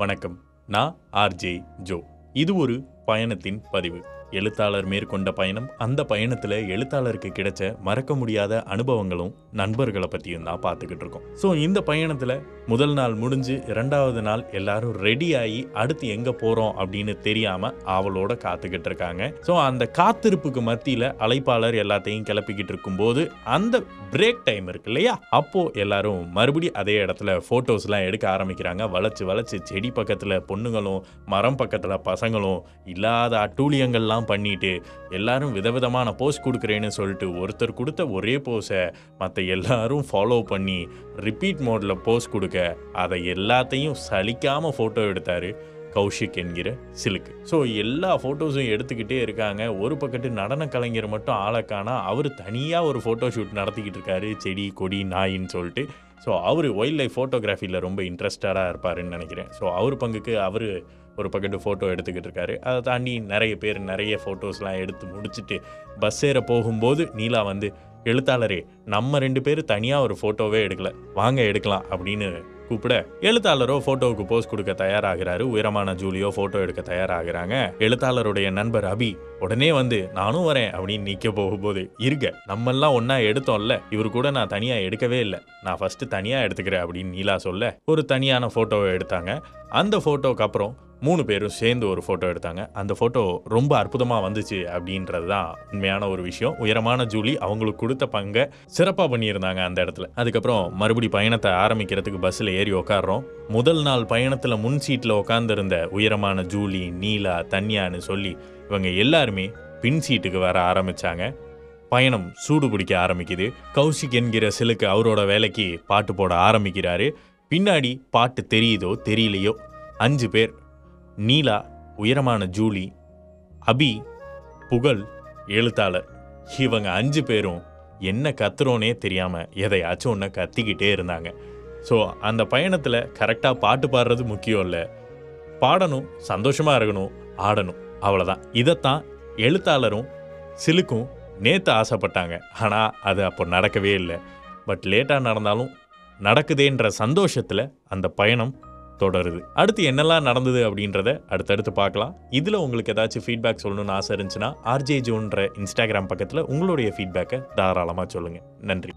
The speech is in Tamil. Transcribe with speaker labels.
Speaker 1: வணக்கம். நான் ஆர்ஜே ஜோ. இது ஒரு பயணத்தின் பதிவு. எழுத்தாளர் மேற்கொண்ட பயணம் அந்த பயணத்தில் எழுத்தாளருக்கு கிடைச்ச மறக்க முடியாத அனுபவங்களும் நண்பர்களை பற்றியும் தான் பார்த்துக்கிட்டு இருக்கோம். ஸோ இந்த பயணத்தில் முதல் நாள் முடிஞ்சு இரண்டாவது நாள் எல்லாரும் ரெடி ஆகி அடுத்து எங்கே போகிறோம் அப்படின்னு தெரியாமல் ஆவலோட காத்துக்கிட்டு இருக்காங்க. ஸோ அந்த காத்திருப்புக்கு மத்தியில் அழைப்பாளர் எல்லாத்தையும் கிளப்பிக்கிட்டு இருக்கும்போது அந்த பிரேக் டைம் இருக்கு இல்லையா? அப்போ எல்லாரும் மறுபடியும் அதே இடத்துல ஃபோட்டோஸ்லாம் எடுக்க ஆரம்பிக்கிறாங்க. வளைச்சு வளைச்சு செடி பக்கத்தில் பொண்ணுங்களும் மரம் பக்கத்தில் பசங்களும் இல்லாத அட்டூழியங்கள்லாம் பண்ணிட்டு எல்லாரும் விதவிதமான போஸ் கொடுக்குறேன்னு சொல்லிட்டு ஒருத்தர் கொடுத்த ஒரே போஸை மற்ற எல்லாரும் ஃபாலோ பண்ணி ரிப்பீட் மோடில் போஸ் கொடுக்க அதை எல்லாத்தையும் சலிக்காமல் ஃபோட்டோ எடுத்தார் கௌஷிக் என்கிற சிலுக்கு. ஸோ எல்லா ஃபோட்டோஸும் எடுத்துக்கிட்டே இருக்காங்க. ஒரு பக்கத்து நடன கலைஞர் மட்டும் ஆளக்கானா அவர் தனியாக ஒரு ஃபோட்டோ ஷூட் நடத்திக்கிட்டு இருக்காரு செடி கொடி நாயின்னு சொல்லிட்டு. ஸோ அவர் ஒயில்ட் லைஃப் ஃபோட்டோகிராஃபியில் ரொம்ப இன்ட்ரெஸ்டடாக இருப்பாருன்னு நினைக்கிறேன். ஸோ அவர் பங்குக்கு அவர் ஒரு பக்கெட்டு ஃபோட்டோ எடுத்துக்கிட்டு இருக்காரு அதை தாண்டி நிறைய பேர் நிறைய ஃபோட்டோஸ்லாம் எடுத்து முடிச்சுட்டு பஸ் ஏற போகும்போது நீலா வந்து எழுத்தாளரே நம்ம ரெண்டு பேரும் தனியாக ஒரு ஃபோட்டோவே எடுக்கல. வாங்க எடுக்கலாம் அப்படின்னு கூப்பிட எழுத்தாளரோ ஃபோட்டோவுக்கு போஸ் கொடுக்க தயாராகிறாரு. உயரமான ஜூலியோ ஃபோட்டோ எடுக்க தயாராகிறாங்க. எழுத்தாளருடைய நண்பர் அபி உடனே வந்து நானும் வரேன் அப்படின்னு நிற்க போகும்போது இருங்க நம்மெல்லாம் ஒன்றா எடுத்தோம்ல. இவர் கூட நான் தனியாக எடுக்கவே இல்லை. நான் ஃபஸ்ட்டு தனியாக எடுத்துக்கிறேன் அப்படின்னு நீலா சொல்ல ஒரு தனியான ஃபோட்டோவை எடுத்தாங்க. அந்த ஃபோட்டோக்கு அப்புறம் மூணு பேரும் சேர்ந்து ஒரு ஃபோட்டோ எடுத்தாங்க. அந்த ஃபோட்டோ ரொம்ப அற்புதமாக வந்துச்சு அப்படின்றது தான் உண்மையான ஒரு விஷயம். உயரமான ஜூலி அவங்களுக்கு கொடுத்த பங்கை சிறப்பாக பண்ணியிருந்தாங்க அந்த இடத்துல. அதுக்கப்புறம் மறுபடி பயணத்தை ஆரம்பிக்கிறதுக்கு பஸ்ஸில் ஏறி உக்காடுறோம் முதல் நாள் பயணத்தில் முன் சீட்டில் உட்காந்துருந்த உயரமான ஜூலி நீலா தன்யான்னு சொல்லி இவங்க எல்லாருமே பின் சீட்டுக்கு வர ஆரம்பிச்சாங்க. பயணம் சூடு பிடிக்க ஆரம்பிக்குது. கௌஷிக் என்கிற சிலுக்கு அவரோட வேலைக்கு பாட்டு போட ஆரம்பிக்கிறாரு. பின்னாடி பாட்டு தெரியுதோ தெரியலையோ? அஞ்சு பேர் நீலா உயரமான ஜூலி அபி புகழ் எழுத்தாளர். இவங்க அஞ்சு பேரும் என்ன கத்துறோனே தெரியாமல் எதையாச்சும் ஒன்று கத்திக்கிட்டே இருந்தாங்க. ஸோ அந்த பயணத்தில் கரெக்டாக பாட்டு பாடுறது முக்கியம் இல்லை. பாடணும் சந்தோஷமாக இருக்கணும் ஆடணும் அவ்வளோதான் இதைத்தான் எழுத்தாளரும் சிலுக்கும் நேற்று ஆசைப்பட்டாங்க. ஆனால் அது அப்போ நடக்கவே இல்லை. பட் லேட்டாக நடந்தாலும் நடக்குதேன்ற சந்தோஷத்தில் அந்த பயணம் தொடருது. அடுத்து என்னெல்லாம் நடந்தது அப்படின்றத அடுத்தடுத்து பார்க்கலாம். இதில் உங்களுக்கு ஏதாச்சும் ஃபீட்பேக் சொல்லணும்னு ஆசை இருந்துச்சுன்னா ஆர்ஜே ஜோன்ற இன்ஸ்டாகிராம் பக்கத்தில் உங்களுடைய ஃபீட்பேக்கை தாராளமாக சொல்லுங்கள் நன்றி.